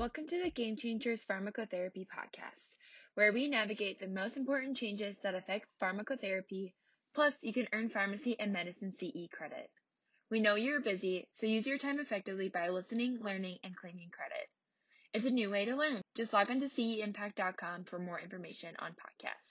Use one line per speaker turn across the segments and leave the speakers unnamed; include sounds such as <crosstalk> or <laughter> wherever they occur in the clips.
Welcome to the Game Changers Pharmacotherapy Podcast, where we navigate the most important changes that affect pharmacotherapy, plus, you can earn pharmacy and medicine CE credit. We know you're busy, so use your time effectively by listening, learning, and claiming credit. It's a new way to learn. Just log on to ceimpact.com for more information on podcasts.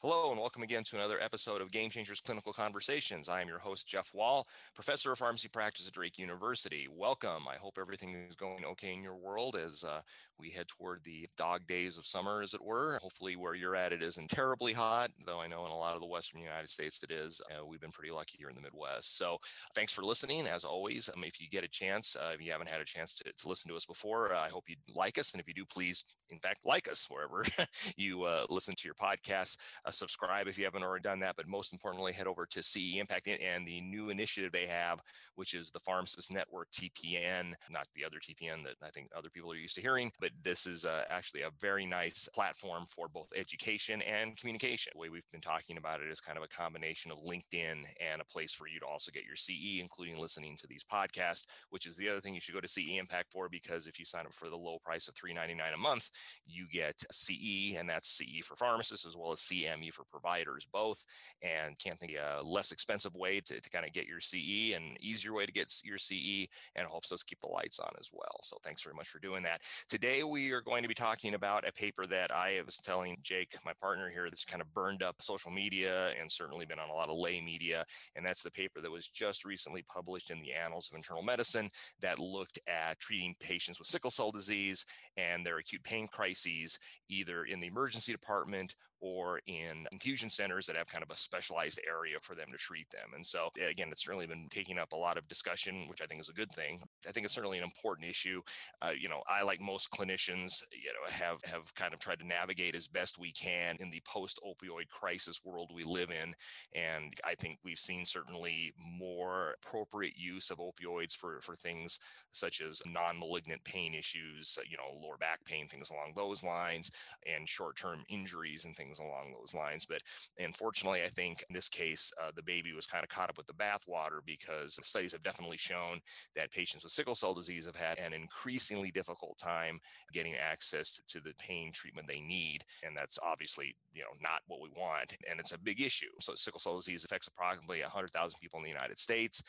Hello, and welcome again to another episode of Game Changers Clinical Conversations. I am your host, Jeff Wall, professor of pharmacy practice at Drake University. Welcome. I hope everything is going okay in your world as uh, we head toward the dog days of summer, as it were. Hopefully, where you're at, it isn't terribly hot, though I know in a lot of the Western United States it is. Uh, we've been pretty lucky here in the Midwest. So, thanks for listening. As always, um, if you get a chance, uh, if you haven't had a chance to, to listen to us before, uh, I hope you like us. And if you do, please, in fact, like us wherever <laughs> you uh, listen to your podcasts uh, subscribe if you haven't already done that. But most importantly, head over to CE Impact and the new initiative they have, which is the Pharmacist Network TPN, not the other TPN that I think other people are used to hearing, but this is uh, actually a very nice platform for both education and communication. The way we've been talking about it is kind of a combination of LinkedIn and a place for you to also get your CE, including listening to these podcasts, which is the other thing you should go to CE Impact for because if you sign up for the low price of $3.99 a month, you get CE, and that's CE for pharmacists as well as CM CME for providers both, and can't think a less expensive way to, to kind of get your CE and easier way to get your CE, and helps us keep the lights on as well. So thanks very much for doing that. Today we are going to be talking about a paper that I was telling Jake, my partner here, that's kind of burned up social media and certainly been on a lot of lay media, and that's the paper that was just recently published in the Annals of Internal Medicine that looked at treating patients with sickle cell disease and their acute pain crises either in the emergency department or in infusion centers that have kind of a specialized area for them to treat them. And so, again, it's certainly been taking up a lot of discussion, which I think is a good thing. I think it's certainly an important issue. Uh, you know, I, like most clinicians, you know, have have kind of tried to navigate as best we can in the post-opioid crisis world we live in, and I think we've seen certainly more appropriate use of opioids for for things such as non-malignant pain issues, you know, lower back pain, things along those lines, and short-term injuries and things things along those lines. But unfortunately, I think in this case, uh, the baby was kind of caught up with the bathwater because studies have definitely shown that patients with sickle cell disease have had an increasingly difficult time getting access to the pain treatment they need. And that's obviously, you know, not what we want. And it's a big issue. So sickle cell disease affects approximately 100,000 people in the United States.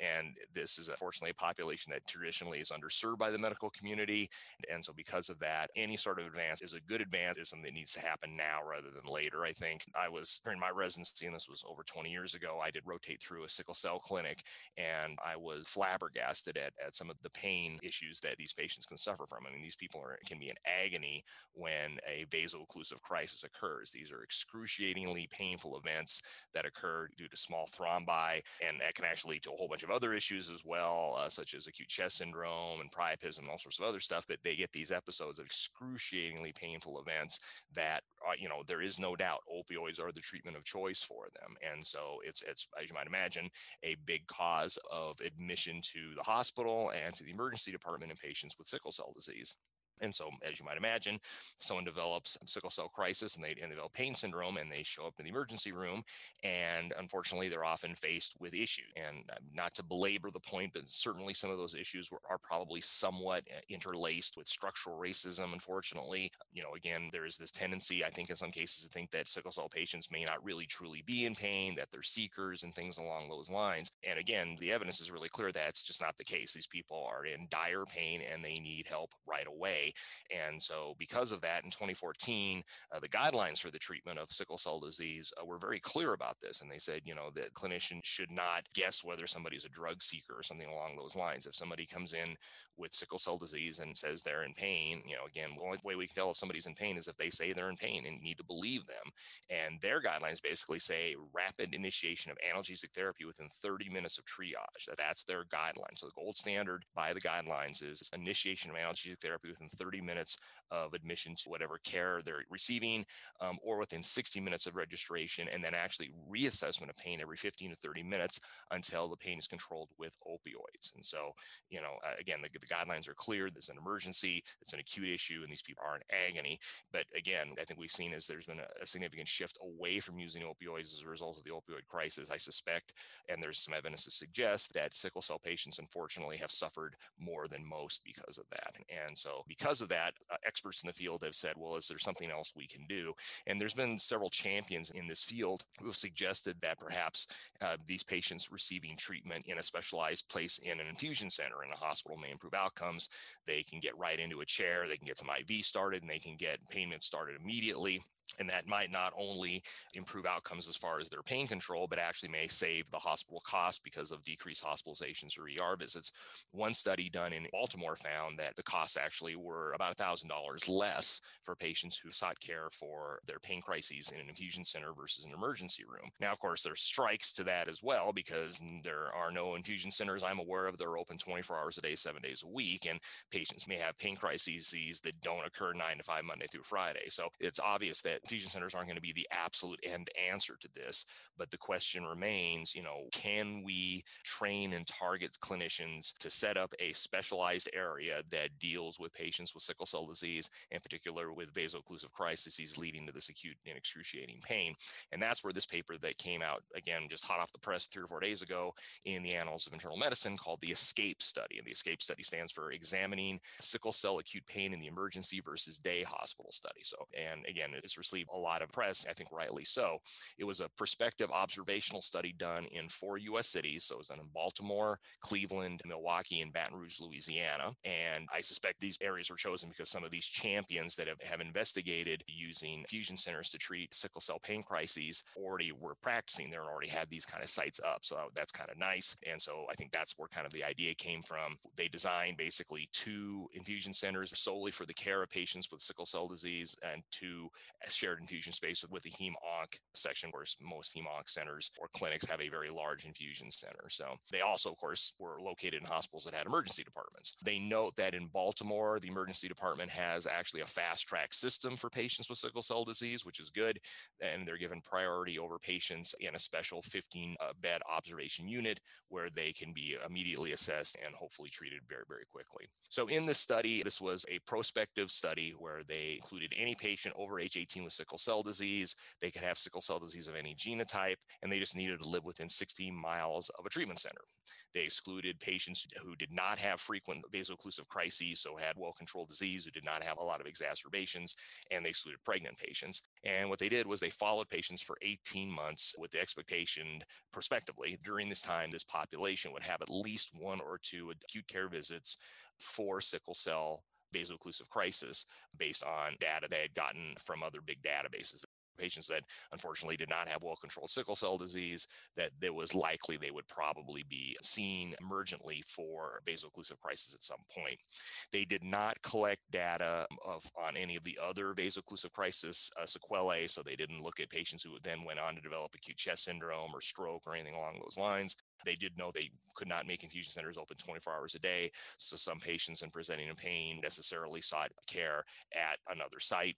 And this is unfortunately a population that traditionally is underserved by the medical community. And so because of that, any sort of advance is a good advance, is something that needs to happen now rather rather than later. I think I was during my residency, and this was over 20 years ago, I did rotate through a sickle cell clinic and I was flabbergasted at, at some of the pain issues that these patients can suffer from. I mean, these people are, can be in agony when a vaso-occlusive crisis occurs. These are excruciatingly painful events that occur due to small thrombi, and that can actually lead to a whole bunch of other issues as well, uh, such as acute chest syndrome and priapism and all sorts of other stuff. But they get these episodes of excruciatingly painful events that, uh, you know, there is no doubt opioids are the treatment of choice for them. And so it's, it's, as you might imagine, a big cause of admission to the hospital and to the emergency department in patients with sickle cell disease. And so, as you might imagine, someone develops sickle cell crisis and they, and they develop pain syndrome and they show up in the emergency room. And unfortunately, they're often faced with issues. And uh, not to belabor the point, but certainly some of those issues were, are probably somewhat uh, interlaced with structural racism, unfortunately. You know, again, there is this tendency, I think, in some cases, to think that sickle cell patients may not really truly be in pain, that they're seekers and things along those lines. And again, the evidence is really clear that it's just not the case. These people are in dire pain and they need help right away. And so, because of that, in 2014, uh, the guidelines for the treatment of sickle cell disease uh, were very clear about this. And they said, you know, that clinicians should not guess whether somebody's a drug seeker or something along those lines. If somebody comes in with sickle cell disease and says they're in pain, you know, again, the only way we can tell if somebody's in pain is if they say they're in pain and you need to believe them. And their guidelines basically say rapid initiation of analgesic therapy within 30 minutes of triage. That's their guideline. So the gold standard by the guidelines is initiation of analgesic therapy within 30 minutes of admission to whatever care they're receiving, um, or within 60 minutes of registration, and then actually reassessment of pain every 15 to 30 minutes until the pain is controlled with opioids. And so, you know, again, the, the guidelines are clear. There's an emergency, it's an acute issue, and these people are in agony. But again, I think we've seen is there's been a, a significant shift away from using opioids as a result of the opioid crisis, I suspect. And there's some evidence to suggest that sickle cell patients, unfortunately, have suffered more than most because of that. And so, because of that, uh, experts in the field have said, well, is there something else we can do? And there's been several champions in this field who have suggested that perhaps uh, these patients receiving treatment in a specialized place in an infusion center in a hospital may improve outcomes. They can get right into a chair, they can get some IV started, and they can get payment started immediately. And that might not only improve outcomes as far as their pain control, but actually may save the hospital cost because of decreased hospitalizations or ER visits. One study done in Baltimore found that the costs actually were about $1,000 less for patients who sought care for their pain crises in an infusion center versus an emergency room. Now, of course, there's strikes to that as well because there are no infusion centers I'm aware of that are open 24 hours a day, seven days a week. And patients may have pain crises that don't occur nine to five, Monday through Friday. So it's obvious that infusion centers aren't going to be the absolute end answer to this. But the question remains, you know, can we train and target clinicians to set up a specialized area that deals with patients with sickle cell disease, in particular with vaso-occlusive crises leading to this acute and excruciating pain? And that's where this paper that came out, again, just hot off the press three or four days ago in the Annals of Internal Medicine called the ESCAPE study. And the ESCAPE study stands for Examining Sickle Cell Acute Pain in the Emergency versus Day Hospital Study. So, and again, it's received a lot of press, I think rightly so. It was a prospective observational study done in four US cities. So it was done in Baltimore, Cleveland, Milwaukee, and Baton Rouge, Louisiana. And I suspect these areas were chosen because some of these champions that have, have investigated using fusion centers to treat sickle cell pain crises already were practicing there and already had these kind of sites up. So that's kind of nice. And so I think that's where kind of the idea came from. They designed basically two infusion centers solely for the care of patients with sickle cell disease and two shared infusion space with the heme onc section, where most heme onc centers or clinics have a very large infusion center. So they also, of course, were located in hospitals that had emergency departments. They note that in Baltimore, the emergency department has actually a fast track system for patients with sickle cell disease, which is good. And they're given priority over patients in a special 15 uh, bed observation unit where they can be immediately assessed and hopefully treated very, very quickly. So in this study, this was a prospective study where they included any patient over age 18 with sickle cell disease. They could have sickle cell disease of any genotype, and they just needed to live within 16 miles of a treatment center. They excluded patients who did not have frequent vaso-occlusive crises, so had well-controlled disease, who did not have a lot of exacerbations, and they excluded pregnant patients. And what they did was they followed patients for 18 months with the expectation, prospectively, during this time, this population would have at least one or two acute care visits for sickle cell vaso-occlusive crisis based on data they had gotten from other big databases patients that unfortunately did not have well controlled sickle cell disease, that it was likely they would probably be seen emergently for vaso-occlusive crisis at some point. They did not collect data of on any of the other vaso-occlusive crisis uh, sequelae, so they didn't look at patients who then went on to develop acute chest syndrome or stroke or anything along those lines. They did know they could not make infusion centers open 24 hours a day, so some patients in presenting in pain necessarily sought care at another site.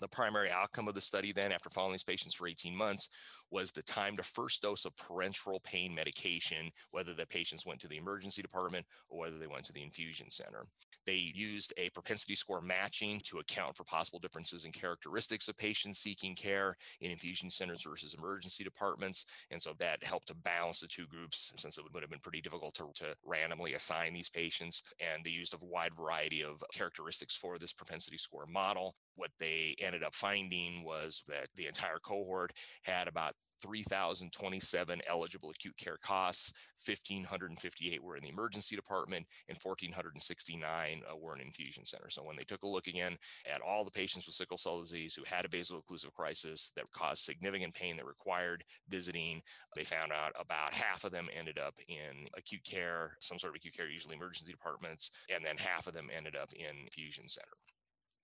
The primary outcome of the study, then, after following these patients for 18 months, was the time to first dose of parenteral pain medication, whether the patients went to the emergency department or whether they went to the infusion center. They used a propensity score matching to account for possible differences in characteristics of patients seeking care in infusion centers versus emergency departments. And so that helped to balance the two groups since it would have been pretty difficult to, to randomly assign these patients. And they used a wide variety of characteristics for this propensity score model what they ended up finding was that the entire cohort had about 3,027 eligible acute care costs, 1,558 were in the emergency department, and 1,469 uh, were in infusion center. So when they took a look again at all the patients with sickle cell disease who had a vaso-occlusive crisis that caused significant pain that required visiting, they found out about half of them ended up in acute care, some sort of acute care, usually emergency departments, and then half of them ended up in infusion center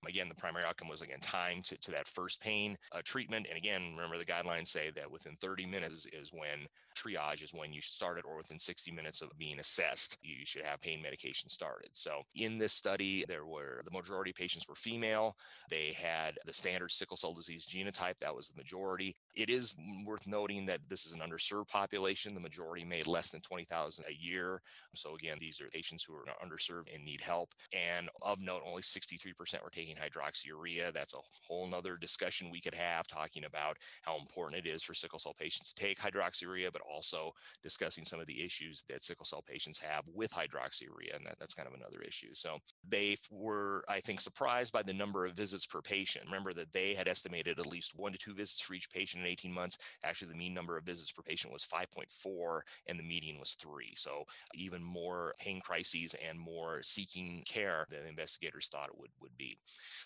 Again, the primary outcome was again time to, to that first pain uh, treatment. And again, remember the guidelines say that within 30 minutes is when triage is when you should start it, or within 60 minutes of being assessed, you should have pain medication started. So in this study, there were the majority of patients were female. They had the standard sickle cell disease genotype. That was the majority. It is worth noting that this is an underserved population. The majority made less than 20,000 a year. So again, these are patients who are underserved and need help. And of note, only 63% were taking hydroxyurea. That's a whole nother discussion we could have talking about how important it is for sickle cell patients to take hydroxyurea, but also discussing some of the issues that sickle cell patients have with hydroxyurea. And that, that's kind of another issue. So they were, I think, surprised by the number of visits per patient. Remember that they had estimated at least one to two visits for each patient in 18 months. Actually, the mean number of visits per patient was 5.4 and the median was three. So even more pain crises and more seeking care than investigators thought it would, would be.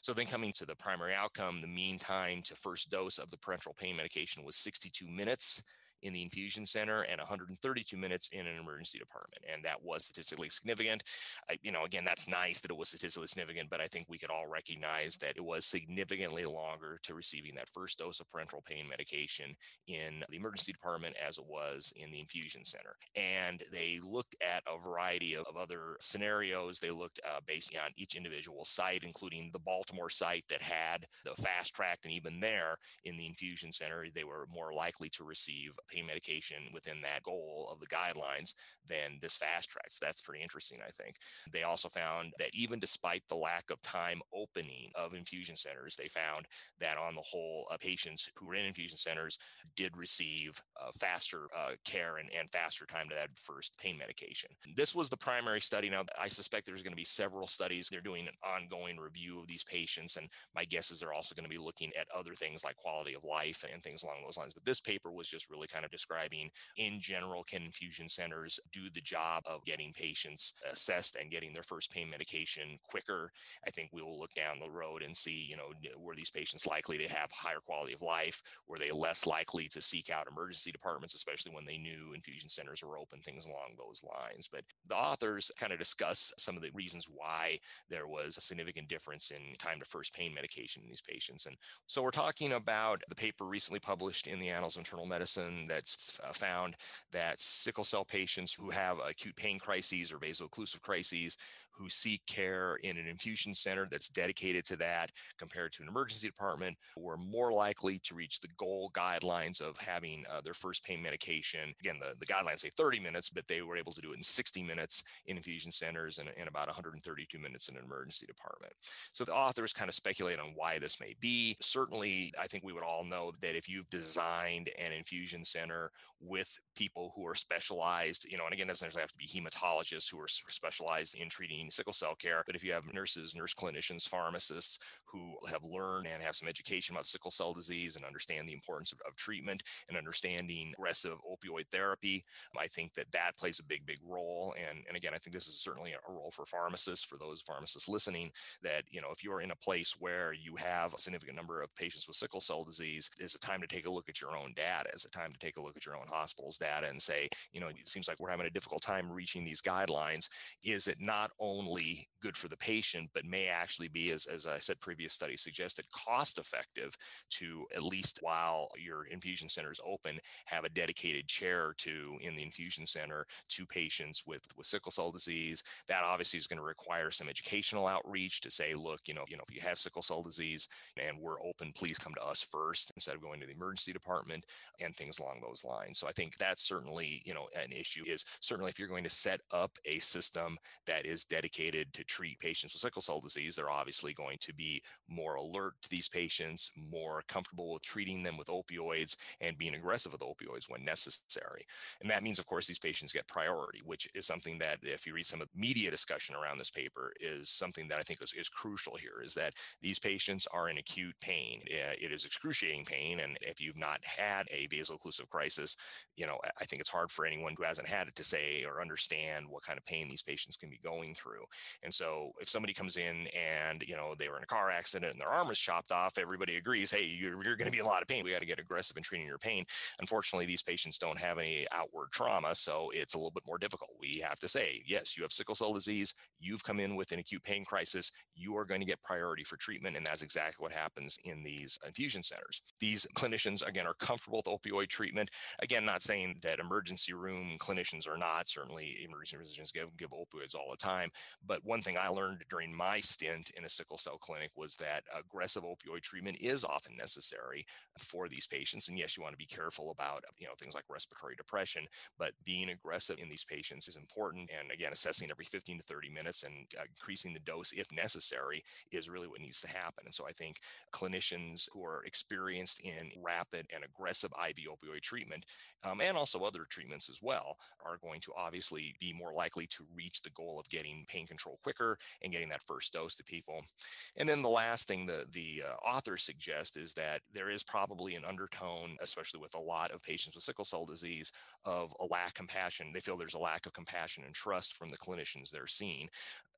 So then coming to the primary outcome, the mean time to first dose of the parenteral pain medication was 62 minutes in the infusion center and 132 minutes in an emergency department. And that was statistically significant. I, you know, again, that's nice that it was statistically significant, but I think we could all recognize that it was significantly longer to receiving that first dose of parenteral pain medication in the emergency department as it was in the infusion center. And they looked at a variety of, of other scenarios. They looked uh, based on each individual site, including the Baltimore site that had the fast track. And even there in the infusion center, they were more likely to receive pain medication within that goal of the guidelines than this fast track. So that's pretty interesting, I think. They also found that even despite the lack of time opening of infusion centers, they found that on the whole, uh, patients who were in infusion centers did receive uh, faster uh, care and, and faster time to that first pain medication. This was the primary study. Now, I suspect there's going to be several studies. They're doing an ongoing review of these patients. And my guess is they're also going to be looking at other things like quality of life and things along those lines. But this paper was just really kind kind of describing in general, can infusion centers do the job of getting patients assessed and getting their first pain medication quicker? I think we will look down the road and see, you know, were these patients likely to have higher quality of life? Were they less likely to seek out emergency departments, especially when they knew infusion centers were open, things along those lines? But the authors kind of discuss some of the reasons why there was a significant difference in time to first pain medication in these patients. And so we're talking about the paper recently published in the Annals of Internal Medicine that's uh, found that sickle cell patients who have acute pain crises or vaso-occlusive crises who seek care in an infusion center that's dedicated to that compared to an emergency department were more likely to reach the goal guidelines of having uh, their first pain medication. Again, the, the guidelines say 30 minutes, but they were able to do it in 60 minutes in infusion centers and, and about 132 minutes in an emergency department. So the authors kind of speculate on why this may be. Certainly, I think we would all know that if you've designed an infusion center with people who are specialized, you know, and again, doesn't necessarily have to be hematologists who are specialized in treating sickle cell care, but if you have nurses, nurse clinicians, pharmacists who have learned and have some education about sickle cell disease and understand the importance of, of treatment and understanding aggressive opioid therapy, I think that that plays a big, big role. And, and again, I think this is certainly a role for pharmacists, for those pharmacists listening, that, you know, if you're in a place where you have a significant number of patients with sickle cell disease, it's a time to take a look at your own data. It's a time to take a look at your own hospital's data and say, you know, it seems like we're having a difficult time reaching these guidelines. Is it not only good for the patient, but may actually be, as, as I said, previous studies suggested, cost effective to at least while your infusion center is open, have a dedicated chair to in the infusion center to patients with, with sickle cell disease. That obviously is going to require some educational outreach to say, look, you know, you know, if you have sickle cell disease and we're open, please come to us first instead of going to the emergency department and things along those lines. So I think that's certainly, you know, an issue is certainly if you're going to set up a system that is dedicated to treat patients with sickle cell disease, they're obviously going to be more alert to these patients, more comfortable with treating them with opioids and being aggressive with opioids when necessary. And that means, of course, these patients get priority, which is something that if you read some of the media discussion around this paper is something that I think is, is crucial here is that these patients are in acute pain. Eh, it is excruciating pain. And if you've not had a vaso-occlusive vaso-occlusive crisis, you know, I think it's hard for anyone who hasn't had it to say or understand what kind of pain these patients can be going through. And so if somebody comes in and, you know, they were in a car accident and their arm was chopped off, everybody agrees, hey, you're, you're going to be a lot of pain. We got to get aggressive in treating your pain. Unfortunately, these patients don't have any outward trauma, so it's a little bit more difficult. We have to say, yes, you have sickle cell disease, you've come in with an acute pain crisis, you are going to get priority for treatment, and that's exactly what happens in these infusion centers. These clinicians, again, are comfortable with opioid treatment. Again, not saying that emergency room clinicians are not. Certainly, emergency physicians give, give opioids all the time. But one thing I learned during my stint in a sickle cell clinic was that aggressive opioid treatment is often necessary for these patients. And yes, you want to be careful about you know things like respiratory depression, but being aggressive in these patients is important. And again, assessing every 15 to 30 minutes and uh, increasing the dose if necessary is really what needs to happen. And so I think clinicians who are experienced in rapid and aggressive IV opioid treatment um, and also other treatments as well are going to obviously be more likely to reach the goal of getting pain control quicker and getting that first dose to people. And then the last thing the, the uh, authors suggest is that there is probably an undertone, especially with a lot of patients with sickle cell disease, of a lack of compassion. They feel there's a lack of compassion and trust from the clinicians they're seeing.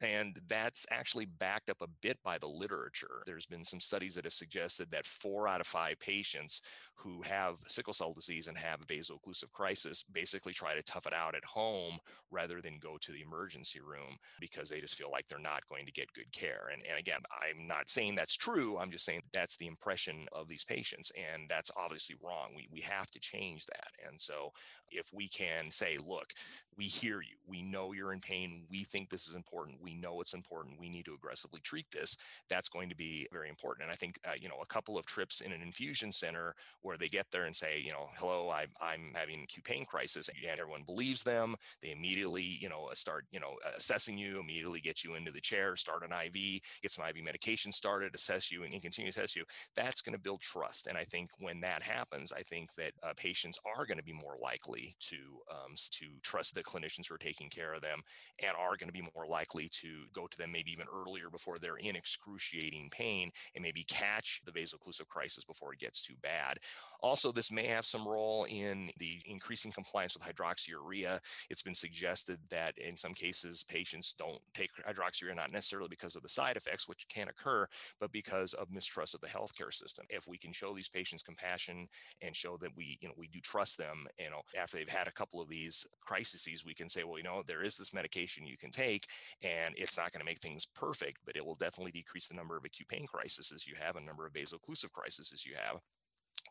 And that's actually backed up a bit by the literature. There's been some studies that have suggested that four out of five patients who have sickle cell disease and have vaso-occlusive crisis basically try to tough it out at home rather than go to the emergency room because they just feel like they're not going to get good care. And, and again, I'm not saying that's true. I'm just saying that's the impression of these patients. And that's obviously wrong. We, we have to change that. And so if we can say, look, we hear you, we know you're in pain, we think this is important, we know it's important, we need to aggressively treat this, that's going to be very important. And I think, uh, you know, a couple of trips in an infusion center where they get there and say, you know, hello, I, I'm having acute pain crisis, and everyone believes them, they immediately, you know, start, you know, assessing you, immediately get you into the chair, start an IV, get some IV medication started, assess you, and, continue to assess you. That's going to build trust. And I think when that happens, I think that uh, patients are going to be more likely to um, to trust the clinicians who are taking care of them and are going to be more likely to go to them maybe even earlier before they're in excruciating pain and maybe catch the vaso-occlusive crisis before it gets too bad. Also, this may have some role in the increasing compliance with hydroxyurea. It's been suggested that in some cases, patients don't take hydroxyurea not necessarily because of the side effects, which can occur, but because of mistrust of the healthcare system. If we can show these patients compassion and show that we, you know, we do trust them, you know, after they've had a couple of these crises, we can say, well, you know, there is this medication you can take, and it's not going to make things perfect, but it will definitely decrease the number of acute pain crises you have, a number of vaso-occlusive crises you have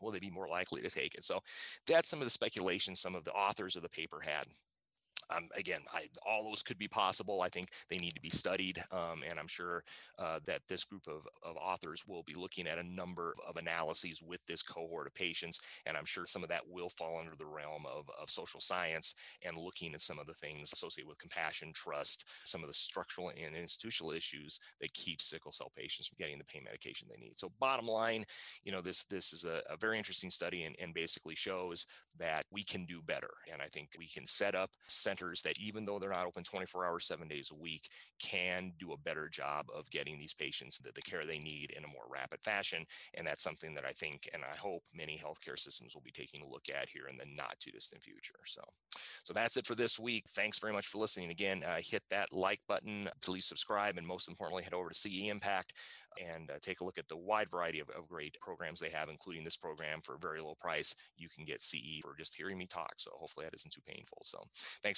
will they be more likely to take it? So that's some of the speculation some of the authors of the paper had. Um, again, I, all those could be possible. I think they need to be studied, um, and I'm sure uh, that this group of, of authors will be looking at a number of analyses with this cohort of patients, and I'm sure some of that will fall under the realm of, of social science and looking at some of the things associated with compassion, trust, some of the structural and institutional issues that keep sickle cell patients from getting the pain medication they need. So, bottom line, you know, this this is a, a very interesting study and, and basically shows that we can do better, and I think we can set up centers that, even though they're not open 24 hours, seven days a week, can do a better job of getting these patients the, the care they need in a more rapid fashion. And that's something that I think and I hope many healthcare systems will be taking a look at here in the not too distant future. So, so that's it for this week. Thanks very much for listening. Again, uh, hit that like button, please subscribe, and most importantly, head over to CE Impact and uh, take a look at the wide variety of, of great programs they have, including this program for a very low price. You can get CE for just hearing me talk. So hopefully that isn't too painful. So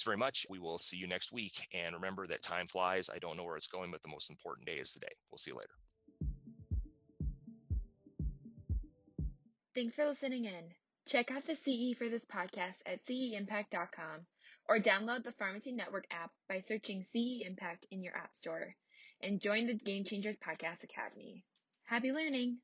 thanks very much. We will see you next week. And remember that time flies. I don't know where it's going, but the most important day is today. We'll see you later.
Thanks for listening in. Check out the CE for this podcast at ceimpact.com or download the Pharmacy Network app by searching CE Impact in your App Store and join the Game Changers Podcast Academy. Happy learning!